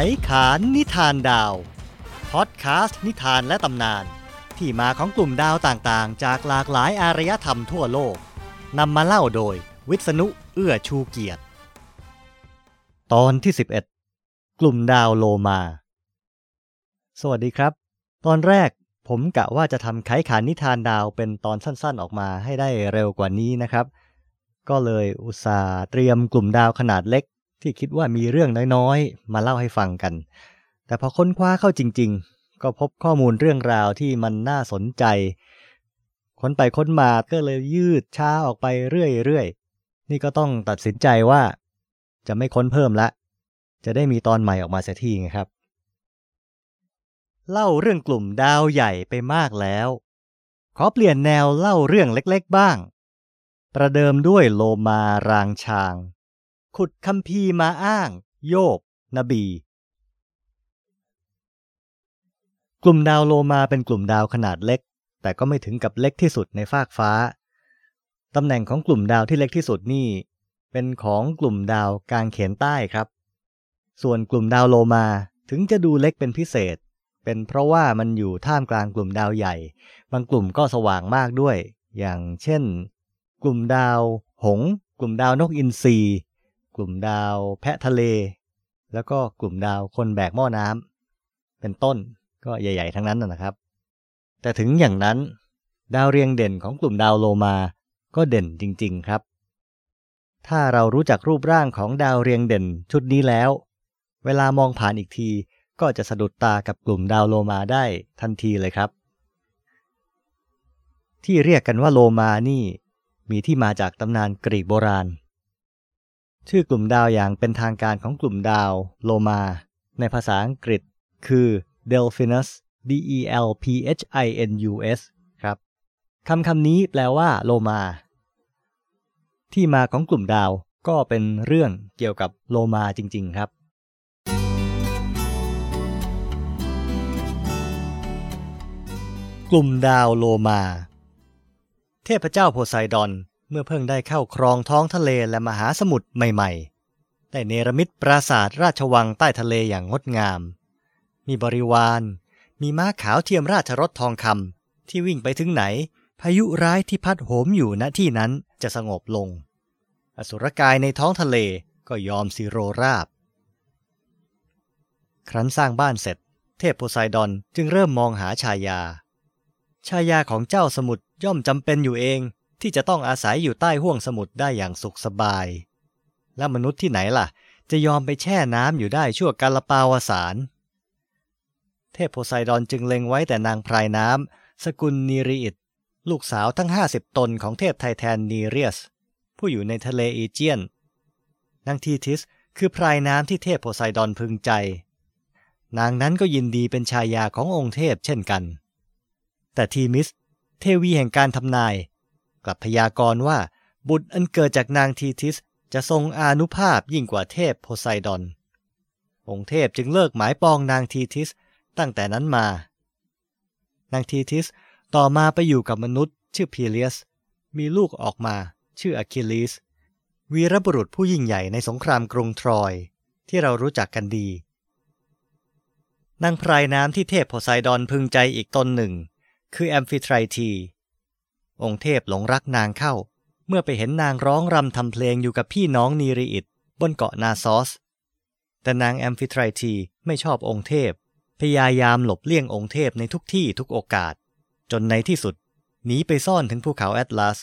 ไขขานนิทานดาวพอดแคสต์นิทานและตำนาน ที่มาของกลุ่มดาวต่างๆ จากหลากหลายอารยธรรมทั่วโลกนำมาเล่าโดย วิษณุเอื้อชูเกียรติ ตอนที่ 11 กลุ่มดาวโลมา สวัสดีครับ ตอนแรกผมกะว่าจะทำไขขานนิทานดาวเป็นตอนสั้นๆออกมาให้ได้เร็วกว่านี้นะครับ ก็เลยอุตส่าห์เตรียมกลุ่มดาวขนาดเล็ก ที่คิดว่ามีเรื่องน้อยๆ มาเล่าให้ฟังกัน แต่พอค้นคว้าเข้าจริง ๆ ก็พบข้อมูลเรื่องราวที่มันน่าสนใจ ค้นไปค้นมาก็เลยยืดช้าออกไปเรื่อยๆ นี่ก็ต้องตัดสินใจว่า จะไม่ค้นเพิ่มละ จะได้มีตอนใหม่ออกมาเสียทีไงครับ เล่าเรื่องกลุ่มดาวใหญ่ไปมากแล้ว ขอเปลี่ยนแนวเล่าเรื่องเล็กๆ บ้าง ประเดิมด้วยโลมารางชาง ขุดคัมภีร์มาอ้าง โยบนบี กลุ่มดาวโลมาเป็นกลุ่มดาวขนาดเล็ก แต่ก็ไม่ถึงกับเล็กที่สุดในฟากฟ้า ตำแหน่งของกลุ่มดาวที่เล็กที่สุดนี่ เป็นของกลุ่มดาวกลางเขนใต้ครับ ส่วนกลุ่มดาวโลมาถึงจะดูเล็กเป็นพิเศษ เป็นเพราะว่ามันอยู่ท่ามกลางกลุ่มดาวใหญ่ บางกลุ่มก็สว่างมากด้วย อย่างเช่น กลุ่มดาวหง กลุ่มดาวนกอินทรี กลุ่มดาวแพะทะเล แล้วก็กลุ่มดาวคนแบกหม้อน้ำเป็นต้นก็ใหญ่ ๆ ทั้งนั้นนะครับ แต่ถึงอย่างนั้น ดาวเรียงเด่นของกลุ่มดาวโลมาก็เด่นจริง ๆ ครับ ถ้าเรารู้จักรูปร่างของดาวเรียงเด่นชุดนี้แล้ว เวลามองผ่านอีกทีก็จะสะดุดตากับกลุ่มดาวโลมาได้ทันทีเลยครับ ที่เรียกกันว่าโลมานี่ มีที่มาจากตำนานกรีกโบราณ ชื่อกลุ่มดาวอย่างเป็นทางการของกลุ่มดาวโลมา ในภาษาอังกฤษ คือ Delphinus D E L P H I N U S ครับคำคำนี้แปลว่าโลมา ที่มาของกลุ่มดาวก็เป็นเรื่องเกี่ยวกับโลมาจริง ๆ ครับกลุ่มดาวโลมา เทพเจ้าโพไซดอน เมื่อเพิ่งได้เข้าครองท้องทะเลและมหาสมุทรใหม่ๆ ได้เนรมิตปราสาทราชวังใต้ทะเลอย่างงดงาม มีบริวาร มีม้าขาวเทียมราชรถทองคำที่วิ่งไปถึงไหน พายุร้ายที่พัดโหมอยู่ณที่นั้นจะสงบลง อสุรกายในท้องทะเลก็ยอมสิโรราบ ครั้นสร้างบ้านเสร็จ เทพโพไซดอนจึงเริ่มมองหาชายา ชายาของเจ้าสมุทรย่อมจำเป็นอยู่เอง ที่จะต้องอาศัยอยู่ใต้ห้วงสมุทรได้อย่างสุขสบาย และมนุษย์ที่ไหนล่ะ จะยอมไปแช่น้ำอยู่ได้ชั่วกาลปาวสาร เทพโพไซดอนจึงเล็งไว้แต่นางพรายน้ำสกุลนีรีอิตลูกสาวทั้งห้าสิบตนของเทพไทแทนนีเรียส ผู้อยู่ในทะเลอีเจียนนางทีทิสคือพรายน้ำที่เทพโพไซดอนพึงใจ นางนั้นก็ยินดีเป็นชายาขององค์เทพเช่นกัน แต่ทีมิส เทวีแห่งการทำนาย กลับพยากรณ์ว่า บุตรอันเกิดจากนางทีทิสจะทรงอานุภาพยิ่งกว่าเทพโพไซดอน องค์เทพจึงเลิกหมายปองนางทีทิสตั้งแต่นั้นมา นางทีทิสต่อมาไปอยู่กับมนุษย์ ชื่อพีเลียส มีลูกออกมา ชื่ออะคิลิส วีรบุรุษผู้ยิ่งใหญ่ในสงครามกรุงทรอย ที่เรารู้จักกันดี นางพรายน้ำที่เทพโพไซดอนพึงใจอีกตนหนึ่ง คือแอมฟิไทรที องค์เทพหลงรักนางเข้า เมื่อไปเห็นนางร้องรำทำเพลงอยู่กับพี่น้องนีรีอิตบนเกาะนาซอส แต่นางแอมฟิไทรทีไม่ชอบองค์เทพ พยายามหลบเลี่ยงองค์เทพในทุกที่ทุกโอกาส จนในที่สุดหนีไปซ่อนถึงภูเขาแอตลาส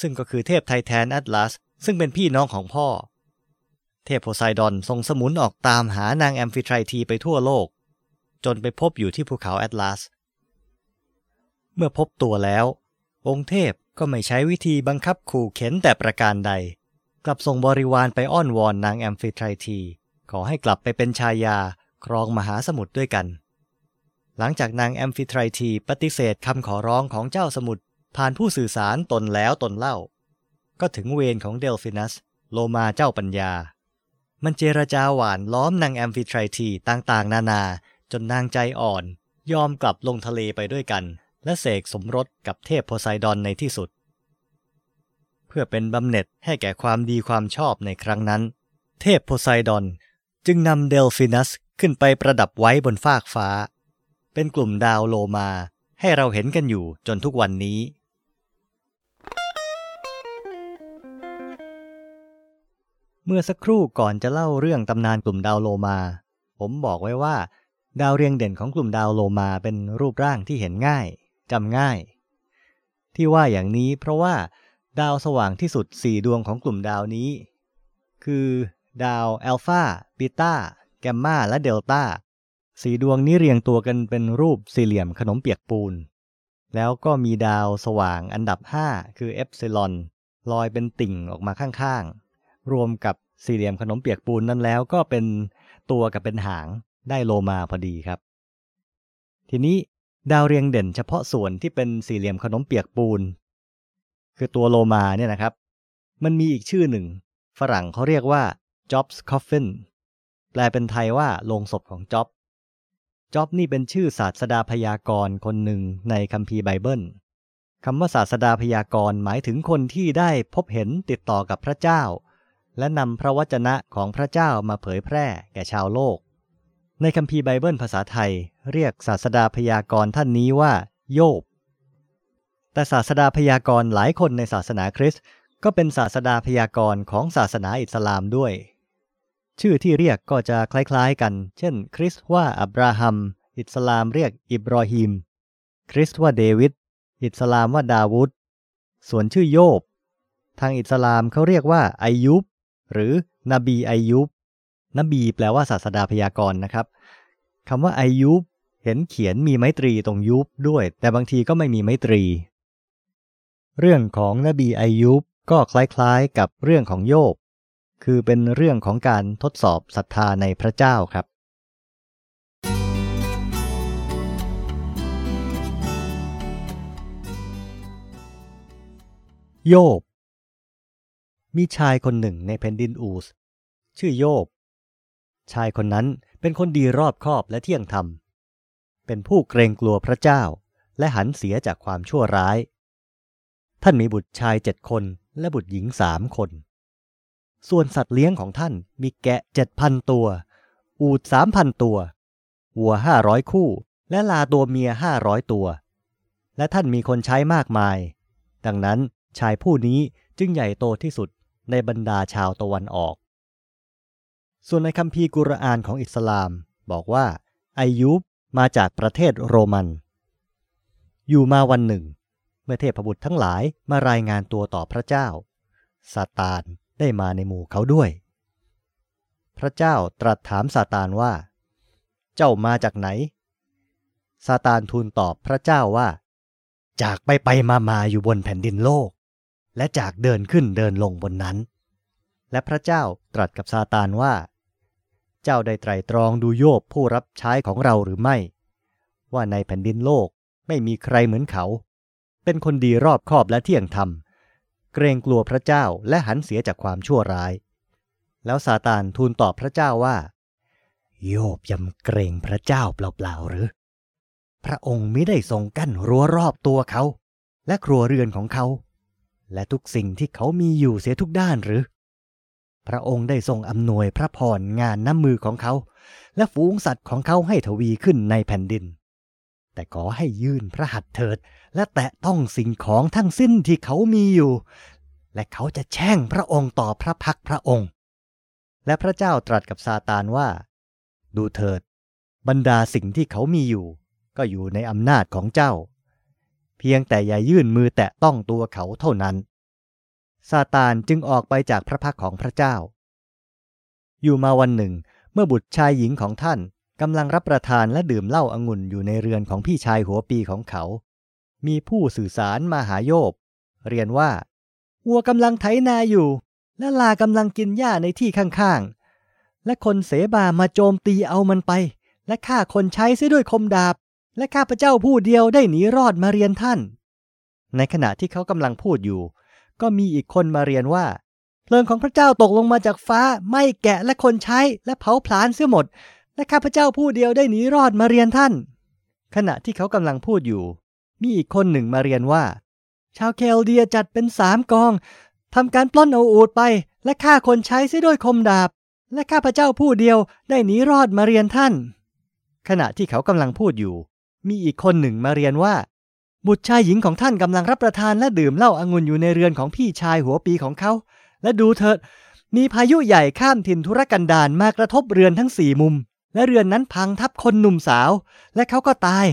ซึ่งก็คือเทพไทแทนแอตลาส ซึ่งเป็นพี่น้องของพ่อ เทพโพไซดอนทรงสมุนออกตามหานางแอมฟิไทรทีไปทั่วโลก จนไปพบอยู่ที่ภูเขาแอตลาส เมื่อพบตัวแล้ว องค์เทพก็ไม่ใช้วิธีบังคับขู่เข็นแต่ประการใด กลับส่งบริวารไปอ้อนวอนนางแอมฟิไทรที ขอให้กลับไปเป็นชายาครองมหาสมุทรด้วยกัน หลังจากนางแอมฟิไทรทีปฏิเสธคำขอร้องของเจ้าสมุทรผ่านผู้สื่อสารตนแล้วตนเล่า ก็ถึงเวรของเดลฟินัส โลมาเจ้าปัญญา มันเจรจาหวานล้อมนางแอมฟิไทรทีต่างๆ นานา จนนางใจอ่อน ยอมกลับลงทะเลไปด้วยกัน และเสกสมรสกับเทพโพไซดอนในที่สุด เพื่อเป็นบำเหน็จให้แก่ความดีความชอบในครั้งนั้น เทพโพไซดอนจึงนำเดลฟินัสขึ้นไปประดับไว้บนฟากฟ้า เป็นกลุ่มดาวโลมาให้เราเห็นกันอยู่จนทุกวันนี้ เมื่อสักครู่ก่อนจะเล่าเรื่องตำนานกลุ่มดาวโลมา ผมบอกไว้ว่า ดาวเรียงเด่นของกลุ่มดาวโลมาเป็นรูปร่างที่เห็นง่าย จำง่าย ที่ว่าอย่างนี้เพราะว่าดาวสว่างที่สุดสี่ดวงของกลุ่มดาวนี้ คือดาวอัลฟาบีตาแกมมาและเดลต้าสี่ดวงนี้เรียงตัวกันเป็นรูปสี่เหลี่ยมขนมเปียกปูน แล้วก็มีดาวสว่างอันดับ 5 คือเอปไซลอนลอยเป็นติ่งออกมาข้างๆ รวมกับสี่เหลี่ยมขนมเปียกปูนนั้นแล้วก็เป็นตัวกับเป็นหางได้โลมาพอดีครับ ทีนี้ ดาวเรียงเด่นเฉพาะส่วนที่เป็นสี่เหลี่ยมขนมเปียกปูน คือตัวโลมาเนี่ยนะครับ มันมีอีกชื่อหนึ่ง ฝรั่งเขาเรียกว่า Jobs Coffin แปลเป็นไทยว่าโลงศพของจ็อบ จ็อบนี่เป็นชื่อศาสดาพยากรณ์คนหนึ่งในคัมภีร์ไบเบิลคำว่าศาสดาพยากรณ์หมายถึงคนที่ได้พบเห็นติดต่อกับพระเจ้า และนำพระวจนะของพระเจ้ามาเผยแพร่แก่ชาวโลก ในคัมภีร์ไบเบิลภาษาไทยเรียกศาสดาพยากรณ์ท่านนี้ว่า โยบ แต่ศาสดาพยากรณ์หลายคนในศาสนาคริสต์ก็เป็นศาสดาพยากรณ์ของศาสนาอิสลามด้วย ชื่อที่เรียกก็จะคล้ายๆกัน เช่น คริสว่าอับราฮัม อิสลามเรียกอิบรอฮิม คริสว่าเดวิด อิสลามว่าดาวุดส่วนชื่อโยบ ทางอิสลามเขาเรียกว่าอายุบ หรือนบีอายุบนบีแปลว่าศาสดาพยากรณ์นะครับคำว่าอายุบ เห็นเขียนมีไม้ตรีตรงยุบด้วย แต่บางทีก็ไม่มีไม้ตรี เรื่องของนบีอายุบก็คล้ายๆกับเรื่องของโยบ คือเป็นเรื่องของการทดสอบศรัทธาในพระเจ้าครับ โยบ มีชายคนหนึ่งในแผ่นดินอูส ชื่อโยบ ชายคนนั้นเป็นคนดีรอบคอบและเที่ยงธรรม เป็นผู้เกรงกลัวพระเจ้า และหันเสียจากความชั่วร้าย ท่านมีบุตรชายเจ็ดคนและบุตรหญิงสามคน ส่วนสัตว์เลี้ยงของท่านมีแกะเจ็ดพันตัว อูดสามพันตัว วัวห้าร้อยคู่ และลาตัวเมียห้าร้อยตัว และท่านมีคนใช้มากมาย ดังนั้นชายผู้นี้จึงใหญ่โตที่สุดในบรรดาชาวตะวันออก ส่วนในคัมภีร์กุรอานของอิสลามบอกว่าอายุบ มาจากประเทศโรมัน อยู่มาวันหนึ่ง เมื่อเทพบุตรทั้งหลายมารายงานตัวต่อพระเจ้าซาตานได้มาในหมู่เขาด้วย พระเจ้าตรัสถามซาตานว่า เจ้ามาจากไหนซาตานทูลตอบพระเจ้าว่า จากไปไปมามาอยู่บนแผ่นดินโลก และจากเดินขึ้นเดินลงบนนั้น และพระเจ้าตรัสกับซาตานว่า เจ้าได้ไตรตรองดูโยบผู้รับใช้ของเราหรือไม่ ว่าในแผ่นดินโลกไม่มีใครเหมือนเขา เป็นคนดีรอบคอบและเที่ยงธรรม เกรงกลัวพระเจ้าและหันเสียจากความชั่วร้าย แล้วซาตานทูลตอบพระเจ้าว่า โยบยำเกรงพระเจ้าเปล่าๆหรือ พระองค์ไม่ได้ทรงกั้นรั้วรอบตัวเขา และครัวเรือนของเขา และทุกสิ่งที่เขามีอยู่เสียทุกด้านหรือ พระองค์ได้ทรงอำนวยพระพรงานน้ำมือของเขา และฝูงสัตว์ของเขาให้ทวีขึ้นในแผ่นดิน แต่ขอให้ยื่นพระหัตถ์เถิด และแตะต้องสิ่งของทั้งสิ้นที่เขามีอยู่ และเขาจะแช่งพระองค์ต่อพระพักพระองค์ และพระเจ้าตรัสกับซาตานว่า ดูเถิด บรรดาสิ่งที่เขามีอยู่ ก็อยู่ในอำนาจของเจ้า เพียงแต่อย่ายื่นมือแตะต้องตัวเขาเท่านั้น ซาตานจึงออกไปจากพระพักของพระเจ้า อยู่มาวันหนึ่ง เมื่อบุตรชายหญิงของท่านกำลังรับประทานและดื่มเหล้าอางุ่นอยู่ในเรือนของพี่ชายหัวปีของเขา มีผู้สื่อสารมาหาโยบ เรียนว่าวัวกำลังไถนาอยู่ และลากำลังกินหญ้าในที่ข้างๆ และคนเสบามาโจมตีเอามันไป และฆ่าคนใช้เสียด้วยคมดาบ และข้าพเจ้าผู้เดียวได้หนีรอดมาเรียนท่าน ในขณะที่เขากำลังพูดอยู่ ก็มีอีกคนมาเรียนว่าเพลิงของพระเจ้าตกลงมาจากฟ้าไม่แกะและคนใช้และเผาผลาญเสียหมด และข้าพเจ้าผู้เดียวได้หนีรอดมาเรียนท่าน ขณะที่เขากำลังพูดอยู่ มีอีกคนหนึ่งมาเรียนว่า ชาวเคลเดียจัดเป็นสามกองทำการปล้นเอาอูดไป และฆ่าคนใช้เสียด้วยคมดาบ และข้าพเจ้าผู้เดียวได้หนีรอดมาเรียนท่าน ขณะที่เขากำลังพูดอยู่ มีอีกคนหนึ่งมาเรียนว่า บุตรชายหญิงของท่านกำลังรับประทานและดื่มเหล้าอางุ่นอยู่ในเรือนของพี่ชายหัวปีของเขา และดูเถิด มีพายุใหญ่ข้ามถิ่นธุรกันดารมากระทบเรือนทั้งสี่มุม และเรือนนั้นพังทับคนหนุ่มสาว และเขาก็ตาย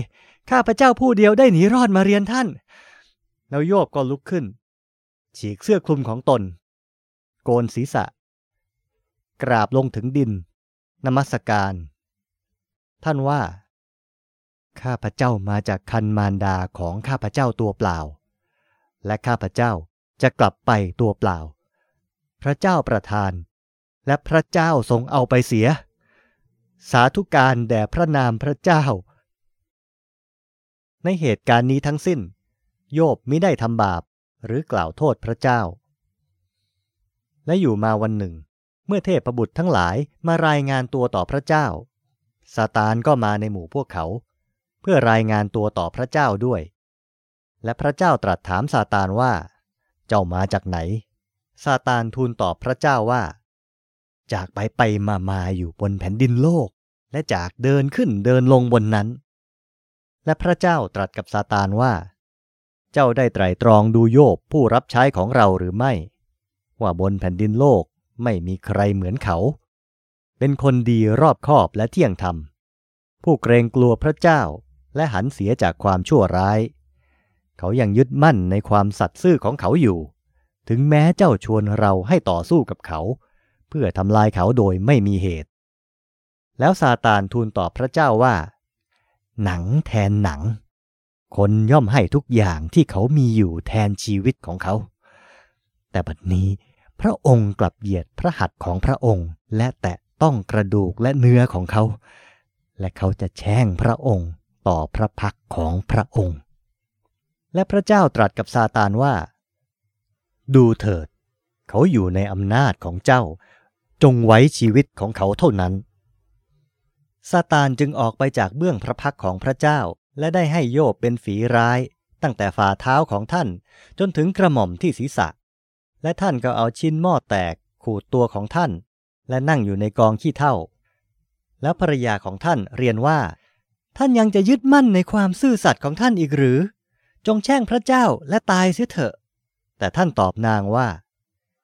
ข้าพระเจ้าผู้เดียวได้หนีรอดมาเรียนท่าน แล้วโยบก็ลุกขึ้น ฉีกเสื้อคลุมของตน โกนศีรษะ กราบลงถึงดิน นมัสการ ท่านว่า ข้าพเจ้ามาจากคันมารดาของข้าพเจ้าตัวเปล่า และข้าพเจ้าจะกลับไปตัวเปล่า พระเจ้าประทาน และพระเจ้าทรงเอาไปเสีย สาธุการแด่พระนามพระเจ้า ในเหตุการณ์นี้ทั้งสิ้น โยบไมิได้ทำบาปหรือกล่าวโทษพระเจ้า และอยู่มาวันหนึ่ง เมื่อเทพประบุตรทั้งหลายมารายงานตัวต่อพระเจ้าซาตานก็มาในหมู่พวกเขา พื่อรายงานตัวต่อพระเจ้าด้วย และพระเจ้าตรัสถามซาตานว่า เจ้ามาจากไหน ซาตานทูลตอบพระเจ้าว่า จากไปไปมามาอยู่บนแผ่นดินโลก และจากเดินขึ้นเดินลงบนนั้น และพระเจ้าตรัสกับซาตานว่า เจ้าได้ไตรตรองดูโยบผู้รับใช้ของเราหรือไม่ ว่าบนแผ่นดินโลกไม่มีใครเหมือนเขา เป็นคนดีรอบคอบและเที่ยงธรรม ผู้เกรงกลัวพระเจ้า และหันเสียจากความชั่วร้าย เขายังยึดมั่นในความสัตย์ซื่อของเขาอยู่ ถึงแม้เจ้าชวนเราให้ต่อสู้กับเขา เพื่อทำลายเขาโดยไม่มีเหตุ แล้วซาตานทูลตอบพระเจ้าว่า หนังแทนหนัง คนย่อมให้ทุกอย่างที่เขามีอยู่แทนชีวิตของเขา แต่บัดนี้พระองค์กลับเหยียดพระหัตถ์ของพระองค์ และแตะต้องกระดูกและเนื้อของเขา และเขาจะแช่งพระองค์ ต่อพระพักของพระองค์ และพระเจ้าตรัสกับซาตานว่า ดูเถิด เขาอยู่ในอำนาจของเจ้า จงไว้ชีวิตของเขาเท่านั้นซาตานจึงออกไปจากเบื้องพระพักของพระเจ้า และได้ให้โยบเป็นฝีร้าย ตั้งแต่ฝ่าเท้าของท่าน จนถึงกระหม่อมที่ศีรษะ และท่านก็เอาชิ้นหม้อแตกขูดตัวของท่าน และนั่งอยู่ในกองขี้เถ้าแล้วภรรยาของท่านเรียนว่า ท่านยังจะยึดมั่นในความซื่อสัตย์ของท่านอีกหรือ จงแช่งพระเจ้าและตายเสียเถอะ แต่ท่านตอบนางว่า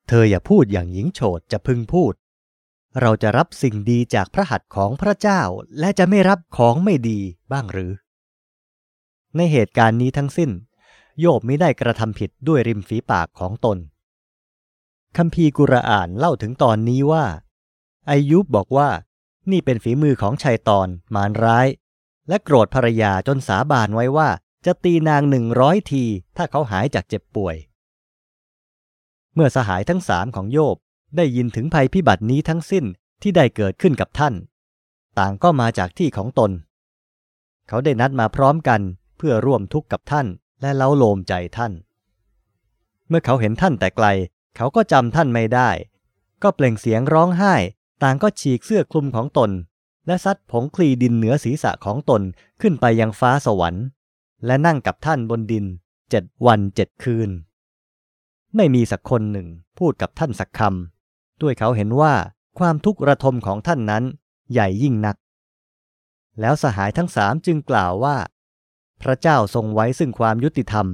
เธออย่าพูดอย่างหญิงโฉดจะพึงพูด เราจะรับสิ่งดีจากพระหัตถ์ของพระเจ้าและจะไม่รับของไม่ดีบ้างหรือ ในเหตุการณ์นี้ทั้งสิ้น โยบไม่ได้กระทำผิดด้วยริมฝีปากของตนคัมภีร์กุรอานเล่าถึงตอนนี้ว่าอายุบบอกว่านี่เป็นฝีมือของชัยตอนมารร้าย และโกรธภรรยาจนสาบานไว้ว่าจะตีนางหนึ่งร้อยที ถ้าเขาหายจากเจ็บป่วย เมื่อสหายทั้งสามของโยบได้ยินถึงภัยพิบัตินี้ทั้งสิ้นที่ได้เกิดขึ้นกับท่าน ต่างก็มาจากที่ของตน เขาได้นัดมาพร้อมกันเพื่อร่วมทุกข์กับท่านและเล้าโลมใจท่าน เมื่อเขาเห็นท่านแต่ไกล เขาก็จำท่านไม่ได้ ก็เปล่งเสียงร้องไห้ ต่างก็ฉีกเสื้อคลุมของตน และซัดผงคลีดินเหนือศีรษะของตนขึ้นไปยังฟ้าสวรรค์ และนั่งกับท่านบนดินเจ็ดวันเจ็ดคืน ไม่มีสักคนหนึ่งพูดกับท่านสักคำด้วยเขาเห็นว่าความทุกข์ระทมของท่านนั้นใหญ่ยิ่งนัก แล้วสหายทั้งสามจึงกล่าวว่า พระเจ้าทรงไว้ซึ่งความยุติธรรม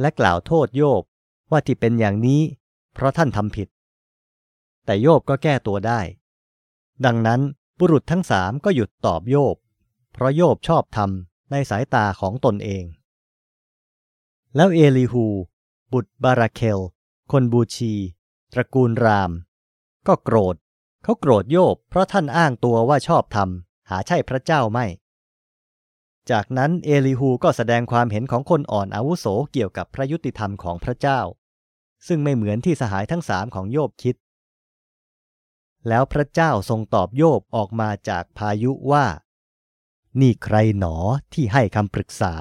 และกล่าวโทษโยบว่าที่เป็นอย่างนี้ เพราะท่านทำผิด แต่โยบก็แก้ตัวได้ ดังนั้น บุรุษทั้งสามก็หยุดตอบโยบ เพราะโยบชอบทำในสายตาของตนเอง แล้วเอลีฮู บุตรบาราเคล คนบูชี ตระกูลราม ก็โกรธ เขาโกรธโยบ เพราะท่านอ้างตัวว่าชอบทำหาใช่พระเจ้าไม่ จากนั้นเอลีฮูก็แสดงความเห็นของคนอ่อนอาวุโสเกี่ยวกับพระยุติธรรมของพระเจ้า ซึ่งไม่เหมือนที่สหายทั้งสามของโยบคิด แล้วพระเจ้าทรงตอบโยบออกมาจากพายุว่า นี่ใครหนอที่ให้คำปรึกษา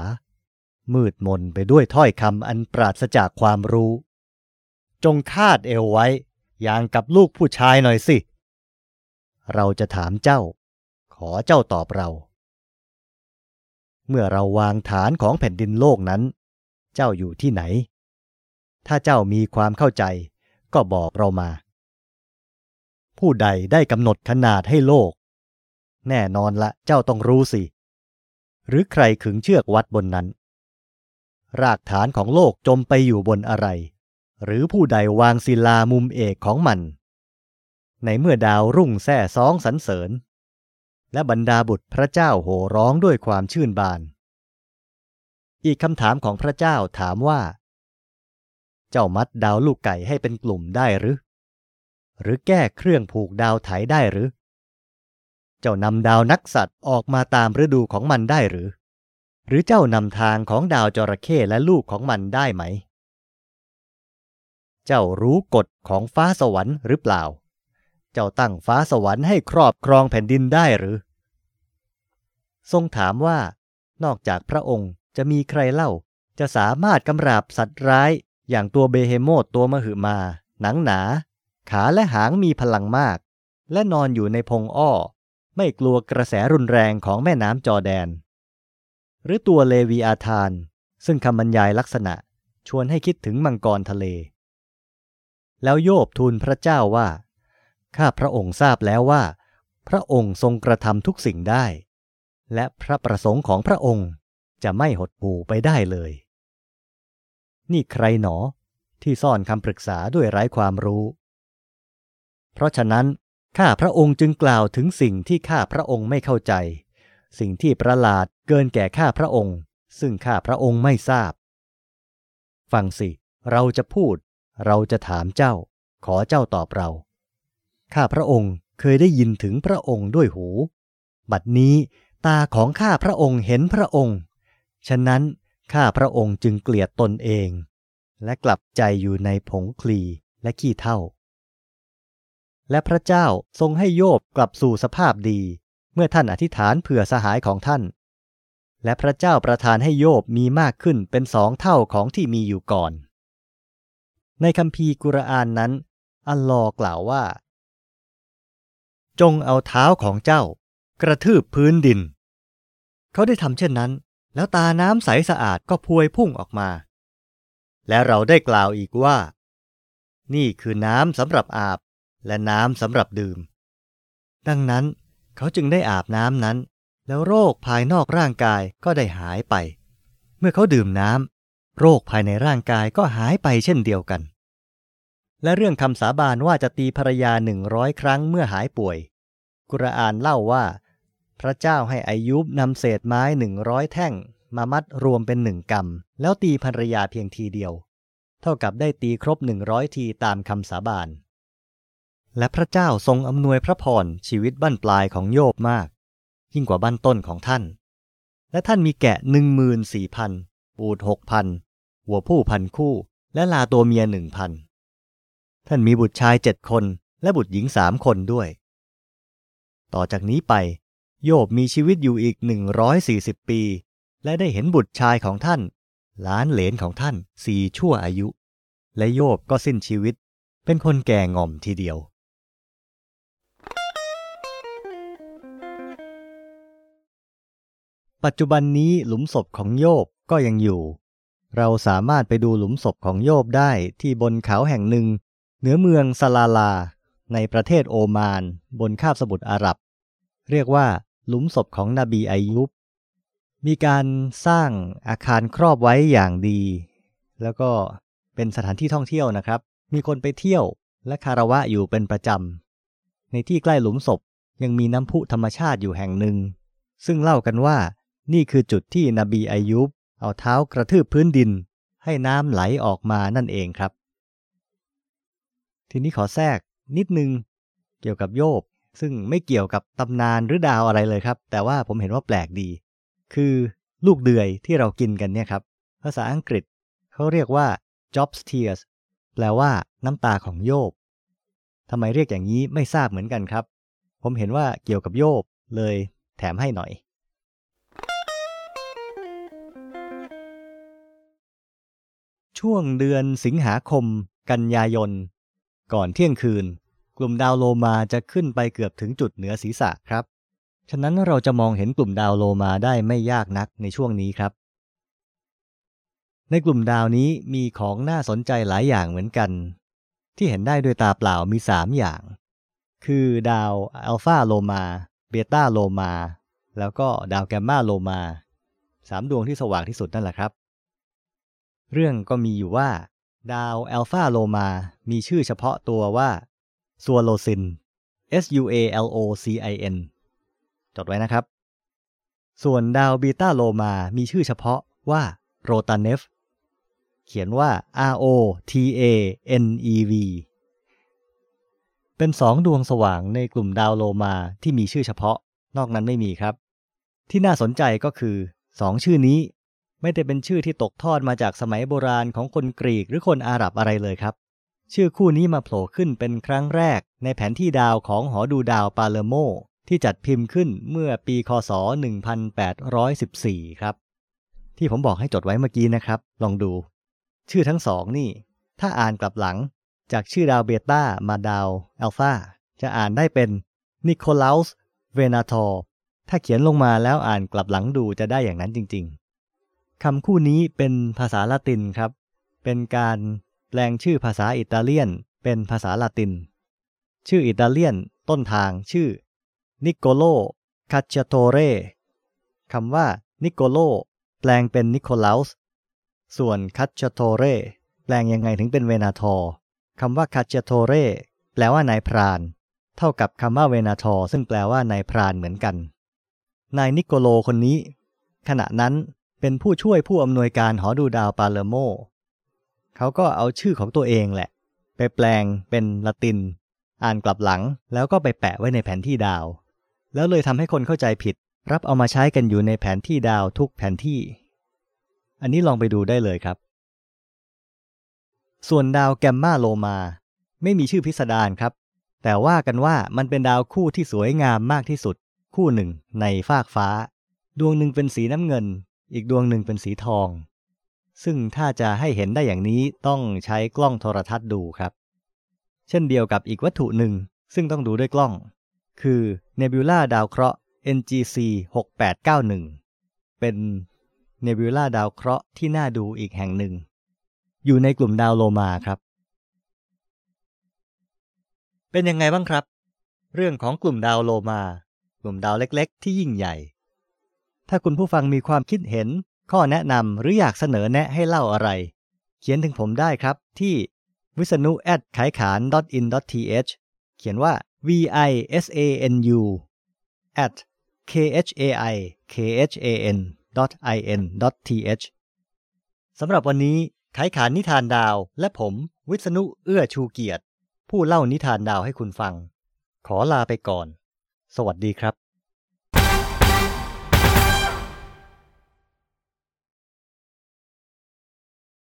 มืดมนไปด้วยถ้อยคำอันปราศจากความรู้ จงคาดเอวไว้ อย่างกับลูกผู้ชายหน่อยสิ เราจะถามเจ้า ขอเจ้าตอบเรา เมื่อเราวางฐานของแผ่นดินโลกนั้น เจ้าอยู่ที่ไหน ถ้าเจ้ามีความเข้าใจก็บอกเรามา ผู้ใดได้กำหนดขนาดให้โลก แน่นอนละเจ้าต้องรู้สิ หรือใครขึงเชือกวัดบนนั้น รากฐานของโลกจมไปอยู่บนอะไร หรือผู้ใดวางศิลามุมเอกของมัน ในเมื่อดาวรุ่งแท่ซองสรรเสริญ และบรรดาบุตรพระเจ้าโห่ร้องด้วยความชื่นบาน อีกคำถามของพระเจ้าถามว่า เจ้ามัดดาวลูกไก่ให้เป็นกลุ่มได้หรือ หรือแก้เครื่องผูกดาวไถได้หรือ เจ้านำดาวนักสัตว์ออกมาตามฤดูของมันได้หรือ หรือเจ้านำทางของดาวจระเข้และลูกของมันได้ไหม เจ้ารู้กฎของฟ้าสวรรค์หรือเปล่า เจ้าตั้งฟ้าสวรรค์ให้ครอบครองแผ่นดินได้หรือ ทรงถามว่า นอกจากพระองค์จะมีใครเล่า จะสามารถกำราบสัตว์ร้ายอย่างตัวเบเฮโมตตัวมหึมา หนังหนา ขาและหางมีพลังมาก และนอนอยู่ในพงอ้อ ไม่กลัวกระแสรุนแรงของแม่น้ำจอแดน หรือตัวเลวีอาธาน ซึ่งคำบรรยายลักษณะชวนให้คิดถึงมังกรทะเล แล้วโยบทูลพระเจ้าว่า ข้าพระองค์ทราบแล้วว่า พระองค์ทรงกระทำทุกสิ่งได้ และพระประสงค์ของพระองค์จะไม่หดหู่ไปได้เลย นี่ใครหนอที่ซ่อนคำปรึกษาด้วยไร้ความรู้ เพราะฉะนั้นข้าพระองค์จึงกล่าวถึงสิ่งที่ข้าพระองค์ไม่เข้าใจ สิ่งที่ประหลาดเกินแก่ข้าพระองค์ ซึ่งข้าพระองค์ไม่ทราบ ฟังสิ เราจะพูด เราจะถามเจ้า ขอเจ้าตอบเรา ข้าพระองค์เคยได้ยินถึงพระองค์ด้วยหู บัดนี้ตาของข้าพระองค์เห็นพระองค์ ฉะนั้นข้าพระองค์จึงเกลียดตนเอง และกลับใจอยู่ในผงคลีและขี้เท่า และพระเจ้าทรงให้โยบกลับสู่สภาพดี เมื่อท่านอธิษฐานเผื่อสหายของท่าน และพระเจ้าประทานให้โยบมีมากขึ้นเป็นสองเท่าของที่มีอยู่ก่อน ในคัมภีร์กุรอานนั้น อัลลอฮ์กล่าวว่า จงเอาเท้าของเจ้า กระทืบพื้นดิน เขาได้ทำเช่นนั้น แล้วตาน้ำใสสะอาดก็พวยพุ่งออกมา และเราได้กล่าวอีกว่า นี่คือน้ำสำหรับอาบ และน้ำสำหรับดื่ม ดังนั้นเขาจึงได้อาบน้ำนั้น แล้วโรคภายนอกร่างกายก็ได้หายไป เมื่อเขาดื่มน้ำโรคภายในร่างกายก็หายไปเช่นเดียวกัน และเรื่องคำสาบานว่าจะตีภรรยาหนึ่งร้อยครั้งเมื่อหายป่วย กุรอานเล่าว่า พระเจ้าให้อายุบนำเศษไม้หนึ่งร้อยแท่ง มามัดรวมเป็นหนึ่งกำแล้วตีภรรยาเพียงทีเดียว เท่ากับได้ตีครบหนึ่งร้อยทีตามคำสาบาน และพระเจ้าทรงอำนวยพระพรชีวิตบั้นปลายของโยบมาก ยิ่งกว่าบั้นต้นของท่าน และท่านมีแกะหนึ่งมืนสี่พันปูดหกพันหัวผู้พันคู่ และลาตัวเมียหนึ่งพันท่านมีบุตรชายเจ็ดคนและบุตรหญิงสามคนด้วย ต่อจากนี้ไป โยบมีชีวิตอยู่อีกหนึ่งร้อยสี่สิบปี และได้เห็นบุตรชายของท่านหลานเหลนของท่านสี่ชั่วอายุ และโยบก็สิ้นชีวิต เป็นคนแก่ง่อมทีเดียว ปัจจุบันนี้หลุมศพของโยบก็ยังอยู่ เราสามารถไปดูหลุมศพของโยบได้ที่บนเขาแห่งหนึ่ง เหนือเมืองซาลาลา ในประเทศโอมาน บนคาบสมุทรอาหรับ เรียกว่าหลุมศพของนบีอายุบ มีการสร้างอาคารครอบไว้อย่างดี แล้วก็เป็นสถานที่ท่องเที่ยวนะครับ มีคนไปเที่ยวและคารวะอยู่เป็นประจำ ในที่ใกล้หลุมศพยังมีน้ำพุธรรมชาติอยู่แห่งหนึ่ง ซึ่งเล่ากันว่า นี่คือจุดที่นบีอายุบเอาเท้ากระทืบพื้นดิน ให้น้ำไหลออกมานั่นเองครับ ทีนี้ขอแทรกนิดนึง เกี่ยวกับโยบ ซึ่งไม่เกี่ยวกับตำนานหรือดาวอะไรเลยครับ แต่ว่าผมเห็นว่าแปลกดี คือลูกเดือยที่เรากินกันเนี่ยครับ ภาษาอังกฤษเขาเรียกว่า Job's tears แปลว่าน้ำตาของโยบทำไมเรียกอย่างนี้ไม่ทราบเหมือนกันครับ ผมเห็นว่าเกี่ยวกับโยบเลยแถมให้หน่อย ช่วงเดือนสิงหาคม กันยายน ก่อนเที่ยงคืน กลุ่มดาวโลมาจะขึ้นไปเกือบถึงจุดเหนือศีรษะครับ ฉะนั้นเราจะมองเห็นกลุ่มดาวโลมาได้ไม่ยากนักในช่วงนี้ครับ ในกลุ่มดาวนี้มีของน่าสนใจหลายอย่างเหมือนกัน ที่เห็นได้ด้วยตาเปล่ามีสามอย่าง คือดาวอัลฟาโลมาเบต้าโลมาแล้วก็ดาวแกมมาโลมาสามดวงที่สว่างที่สุดนั่นแหละครับ เรื่องก็มีอยู่ว่า ดาวอัลฟาโลมา มีชื่อเฉพาะตัวว่าซัวโลซิน S U A L O C I N จดไว้นะครับ ส่วนดาวบีตาโลมา มีชื่อเฉพาะว่าโรตาเนฟ เขียนว่า R O T A N E V เป็นสองดวงสว่างในกลุ่มดาวโลมาที่มีชื่อเฉพาะ นอกนั้นไม่มีครับ ที่น่าสนใจก็คือสองชื่อนี้ ไม่ได้เป็นชื่อที่ตกทอดมาจากสมัยโบราณของคนกรีกหรือคนอาหรับอะไรเลยครับ ชื่อคู่นี้มาโผล่ขึ้นเป็นครั้งแรก ในแผนที่ดาวของหอดูดาวปาเลโม ที่จัดพิมพ์ขึ้นเมื่อปีคศ 1814 ครับ ที่ผมบอกให้จดไว้เมื่อกี้นะครับ ลองดู ชื่อทั้งสองนี่ ถ้าอ่านกลับหลัง จากชื่อดาวเบต้ามาดาวอัลฟาจะอ่านได้เป็นนิโคลัสเวนาทอร์ถ้าเขียนลงมาแล้วอ่านกลับหลังดูจะได้อย่างนั้นจริง คำคู่นี้เป็นภาษาละตินครับ เป็นการแปลงชื่อภาษาอิตาเลียน เป็นภาษาละติน ชื่ออิตาเลียนต้นทางชื่อนิโคโลคาชชาโตเรคำว่านิโคโลแปลงเป็นนิโคลัสส่วนคาชชาโตเรแปลงยังไงถึงเป็นเวนาทอร์คำว่าคาชชาโตเรแปลว่านายพราน เท่ากับคำว่าเวนาทอร์ซึ่งแปลว่านายพรานเหมือนกัน นายนิโคโลคนนี้ ขณะนั้น เป็นผู้ช่วยผู้อำนวยการหอดูดาวปาแลร์โม เขาก็เอาชื่อของตัวเองแหละ ไปแปลงเป็นละติน อ่านกลับหลังแล้วก็ไปแปะไว้ในแผนที่ดาว แล้วเลยทำให้คนเข้าใจผิด รับเอามาใช้กันอยู่ในแผนที่ดาวทุกแผนที่ อันนี้ลองไปดูได้เลยครับ ส่วนดาวแกมมาโลมา ไม่มีชื่อพิสดารครับ แต่ว่ากันว่ามันเป็นดาวคู่ที่สวยงามมากที่สุด คู่หนึ่งในฟากฟ้า ดวงหนึ่งเป็นสีน้ำเงิน อีกดวงหนึ่งเป็นสีทอง ซึ่งถ้าจะให้เห็นได้อย่างนี้ต้องใช้กล้องโทรทัศน์ดูครับ เช่นเดียวกับอีกวัตถุหนึ่งซึ่งต้องดูด้วยกล้อง คือเนบิวลาดาวเคราะห์ NGC 6891 เป็นเนบิวลาดาวเคราะห์ที่น่าดูอีกแห่งหนึ่ง อยู่ในกลุ่มดาวโลมาครับ เป็นยังไงบ้างครับ เรื่องของกลุ่มดาวโลมา กลุ่มดาวเล็ก ๆ ที่ยิ่งใหญ่ ถ้าคุณผู้ฟังมีความคิดเห็น ข้อแนะนำหรืออยากเสนอแนะให้เล่าอะไร เขียนถึงผมได้ครับที่วิษณุ at ขายขาน in th เขียนว่า v i s a n u at k h a i k h a n i n th สำหรับวันนี้ไขขานนิทานดาวและผมวิษณุเอื้อชูเกียรติ ผู้เล่านิทานดาวให้คุณฟัง ขอลาไปก่อน สวัสดีครับ